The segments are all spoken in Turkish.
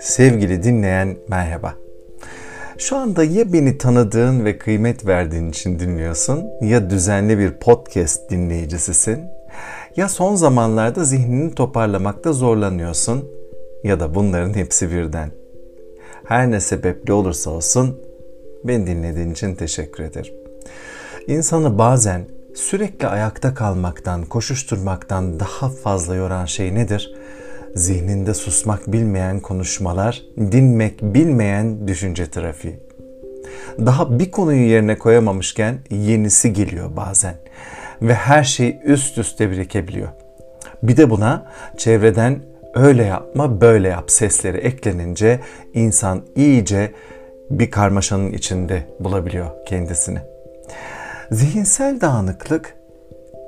Sevgili dinleyen merhaba. Şu anda ya beni tanıdığın ve kıymet verdiğin için dinliyorsun ya düzenli bir podcast dinleyicisisin ya son zamanlarda zihnini toparlamakta zorlanıyorsun ya da bunların hepsi birden. Her ne sebeple olursa olsun beni dinlediğin için teşekkür ederim. İnsanı bazen sürekli ayakta kalmaktan, koşuşturmaktan daha fazla yoran şey nedir? Zihninde susmak bilmeyen konuşmalar, dinmek bilmeyen düşünce trafiği. Daha bir konuyu yerine koyamamışken yenisi geliyor bazen ve her şey üst üste birikebiliyor. Bir de buna çevreden öyle yapma böyle yap sesleri eklenince insan iyice bir karmaşanın içinde bulabiliyor kendisini. Zihinsel dağınıklık,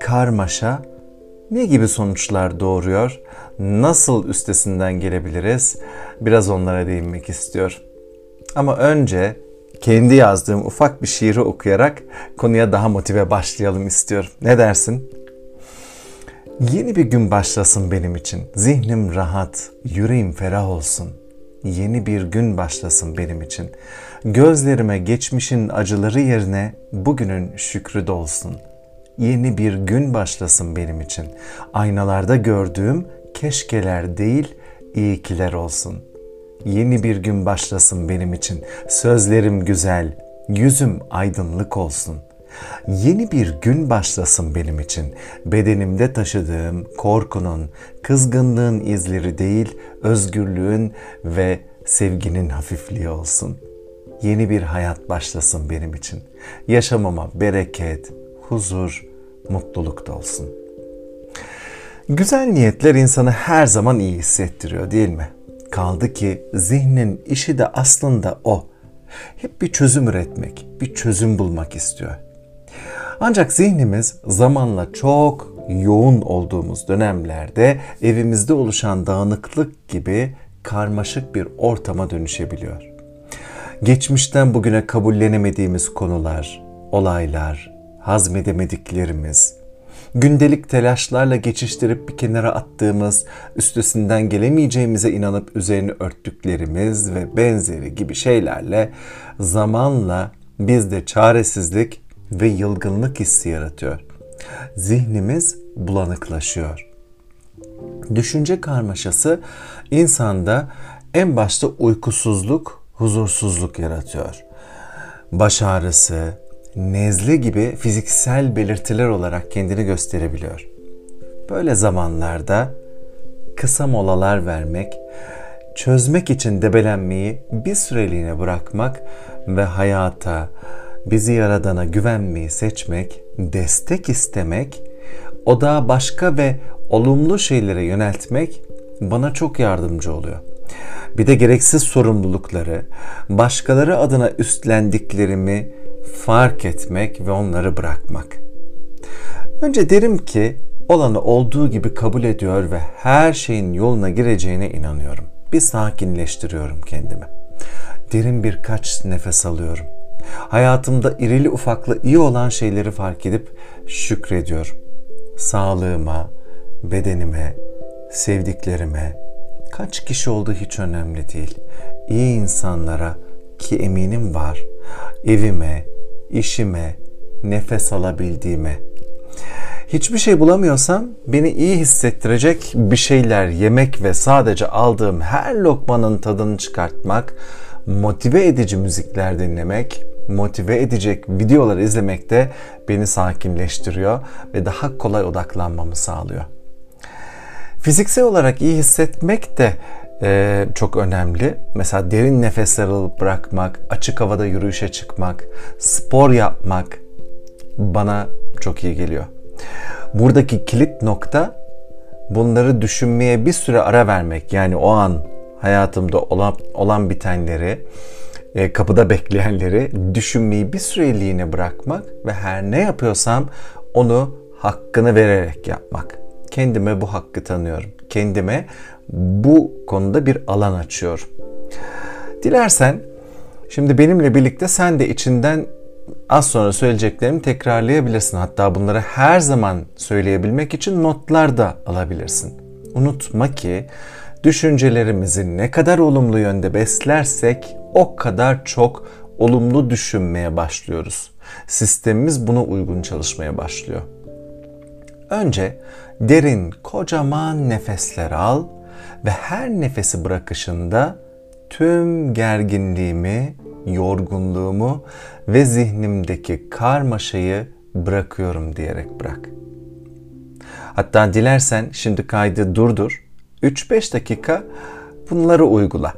karmaşa ne gibi sonuçlar doğuruyor? Nasıl üstesinden gelebiliriz? Biraz onlara değinmek istiyor. Ama önce kendi yazdığım ufak bir şiiri okuyarak konuya daha motive başlayalım istiyorum. Ne dersin? Yeni bir gün başlasın benim için. Zihnim rahat, yüreğim ferah olsun. Yeni bir gün başlasın benim için. Gözlerime geçmişin acıları yerine bugünün şükrü dolsun. Yeni bir gün başlasın benim için. Aynalarda gördüğüm keşkeler değil, iyikiler olsun. Yeni bir gün başlasın benim için. Sözlerim güzel, yüzüm aydınlık olsun. Yeni bir gün başlasın benim için. Bedenimde taşıdığım korkunun, kızgınlığın izleri değil, özgürlüğün ve sevginin hafifliği olsun. Yeni bir hayat başlasın benim için. Yaşamama bereket, huzur, mutluluk da olsun. Güzel niyetler insanı her zaman iyi hissettiriyor değil mi? Kaldı ki zihnin işi de aslında o. Hep bir çözüm üretmek, bir çözüm bulmak istiyor. Ancak zihnimiz zamanla çok yoğun olduğumuz dönemlerde evimizde oluşan dağınıklık gibi karmaşık bir ortama dönüşebiliyor. Geçmişten bugüne kabullenemediğimiz konular, olaylar, hazmedemediklerimiz, gündelik telaşlarla geçiştirip bir kenara attığımız, üstesinden gelemeyeceğimize inanıp üzerini örttüklerimiz ve benzeri gibi şeylerle zamanla bizde çaresizlik ve yılgınlık hissi yaratıyor. Zihnimiz bulanıklaşıyor. Düşünce karmaşası insanda en başta uykusuzluk, huzursuzluk yaratıyor. Baş ağrısı, nezle gibi fiziksel belirtiler olarak kendini gösterebiliyor. Böyle zamanlarda kısa molalar vermek, çözmek için debelenmeyi bir süreliğine bırakmak ve hayata, bizi yaradana güvenmeyi seçmek, destek istemek, o da başka ve olumlu şeylere yöneltmek bana çok yardımcı oluyor. Bir de gereksiz sorumlulukları, başkaları adına üstlendiklerimi fark etmek ve onları bırakmak. Önce derim ki olanı olduğu gibi kabul ediyor ve her şeyin yoluna gireceğine inanıyorum. Bir sakinleştiriyorum kendimi. Derin birkaç nefes alıyorum. Hayatımda irili ufaklı iyi olan şeyleri fark edip şükrediyorum. Sağlığıma, bedenime, sevdiklerime, kaç kişi olduğu hiç önemli değil. İyi insanlara ki eminim var, evime, işime, nefes alabildiğime. Hiçbir şey bulamıyorsam beni iyi hissettirecek bir şeyler yemek ve sadece aldığım her lokmanın tadını çıkartmak, motive edici müzikler dinlemek, motive edecek videolar izlemek de beni sakinleştiriyor ve daha kolay odaklanmamı sağlıyor. Fiziksel olarak iyi hissetmek de e, çok önemli. Mesela derin nefesler alıp bırakmak, açık havada yürüyüşe çıkmak, spor yapmak bana çok iyi geliyor. Buradaki kilit nokta bunları düşünmeye bir süre ara vermek. Yani o an hayatımda olan, olan bitenleri, e, kapıda bekleyenleri düşünmeyi bir süreliğine bırakmak ve her ne yapıyorsam onu hakkını vererek yapmak. Kendime bu hakkı tanıyorum. Kendime bu konuda bir alan açıyor. Dilersen şimdi benimle birlikte sen de içinden az sonra söyleyeceklerimi tekrarlayabilirsin. Hatta bunları her zaman söyleyebilmek için notlar da alabilirsin. Unutma ki düşüncelerimizi ne kadar olumlu yönde beslersek o kadar çok olumlu düşünmeye başlıyoruz. Sistemimiz buna uygun çalışmaya başlıyor. Önce derin, kocaman nefesler al ve her nefesi bırakışında tüm gerginliğimi, yorgunluğumu ve zihnimdeki karmaşayı bırakıyorum diyerek bırak. Hatta dilersen şimdi kaydı durdur. 3-5 dakika bunları uygula.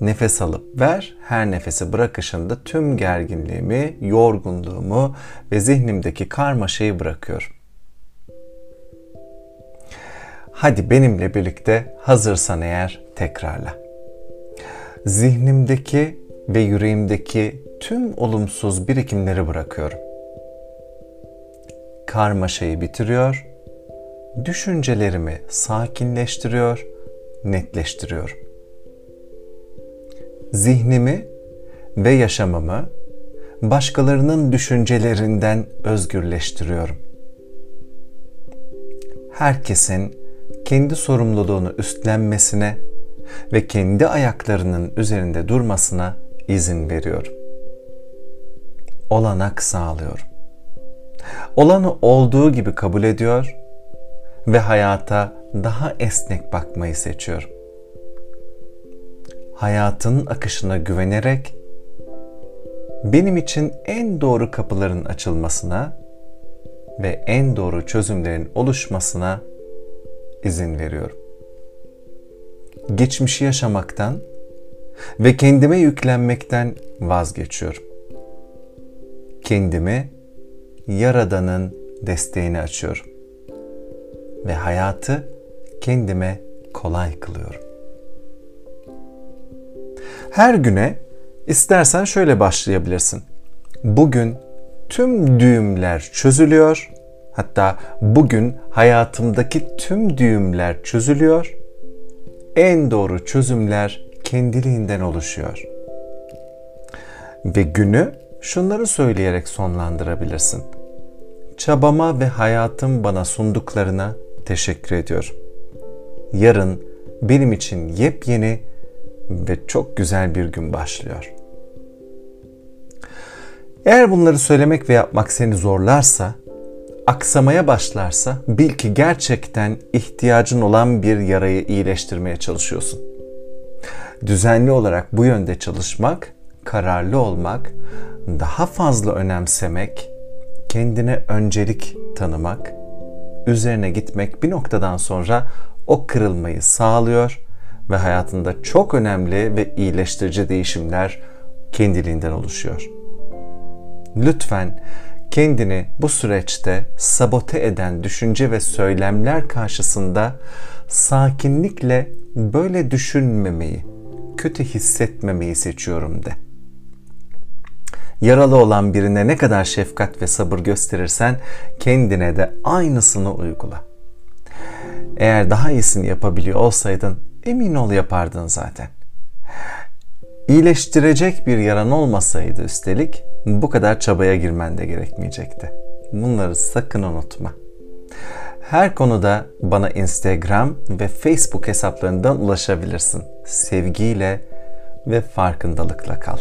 Nefes alıp ver, her nefesi bırakışında tüm gerginliğimi, yorgunluğumu ve zihnimdeki karmaşayı bırakıyorum. Hadi benimle birlikte hazırsan eğer tekrarla. Zihnimdeki ve yüreğimdeki tüm olumsuz birikimleri bırakıyorum. Karmaşayı bitiriyor, düşüncelerimi sakinleştiriyor, netleştiriyorum. Zihnimi ve yaşamımı başkalarının düşüncelerinden özgürleştiriyorum. Herkesin kendi sorumluluğunu üstlenmesine ve kendi ayaklarının üzerinde durmasına izin veriyorum. Olanak sağlıyorum. Olanı olduğu gibi kabul ediyor ve hayata daha esnek bakmayı seçiyorum. Hayatın akışına güvenerek benim için en doğru kapıların açılmasına ve en doğru çözümlerin oluşmasına izin veriyorum. Geçmişi yaşamaktan ve kendime yüklenmekten vazgeçiyorum. Kendimi Yaradan'ın desteğini açıyorum ve hayatı kendime kolay kılıyorum. Her güne istersen şöyle başlayabilirsin. Bugün tüm düğümler çözülüyor. Hatta bugün hayatımdaki tüm düğümler çözülüyor. En doğru çözümler kendiliğinden oluşuyor. Ve günü şunları söyleyerek sonlandırabilirsin. Çabama ve hayatım bana sunduklarına teşekkür ediyorum. Yarın benim için yepyeni ve çok güzel bir gün başlıyor. Eğer bunları söylemek ve yapmak seni zorlarsa, aksamaya başlarsa bil ki gerçekten ihtiyacın olan bir yarayı iyileştirmeye çalışıyorsun. Düzenli olarak bu yönde çalışmak, kararlı olmak, daha fazla önemsemek, kendine öncelik tanımak, üzerine gitmek bir noktadan sonra o kırılmayı sağlıyor ve hayatında çok önemli ve iyileştirici değişimler kendiliğinden oluşuyor. Lütfen kendini bu süreçte sabote eden düşünce ve söylemler karşısında sakinlikle böyle düşünmemeyi, kötü hissetmemeyi seçiyorum de. Yaralı olan birine ne kadar şefkat ve sabır gösterirsen kendine de aynısını uygula. Eğer daha iyisini yapabiliyor olsaydın emin ol yapardın zaten. İyileştirecek bir yaran olmasaydı üstelik bu kadar çabaya girmen de gerekmeyecekti. Bunları sakın unutma. Her konuda bana Instagram ve Facebook hesaplarından ulaşabilirsin. Sevgiyle ve farkındalıkla kal.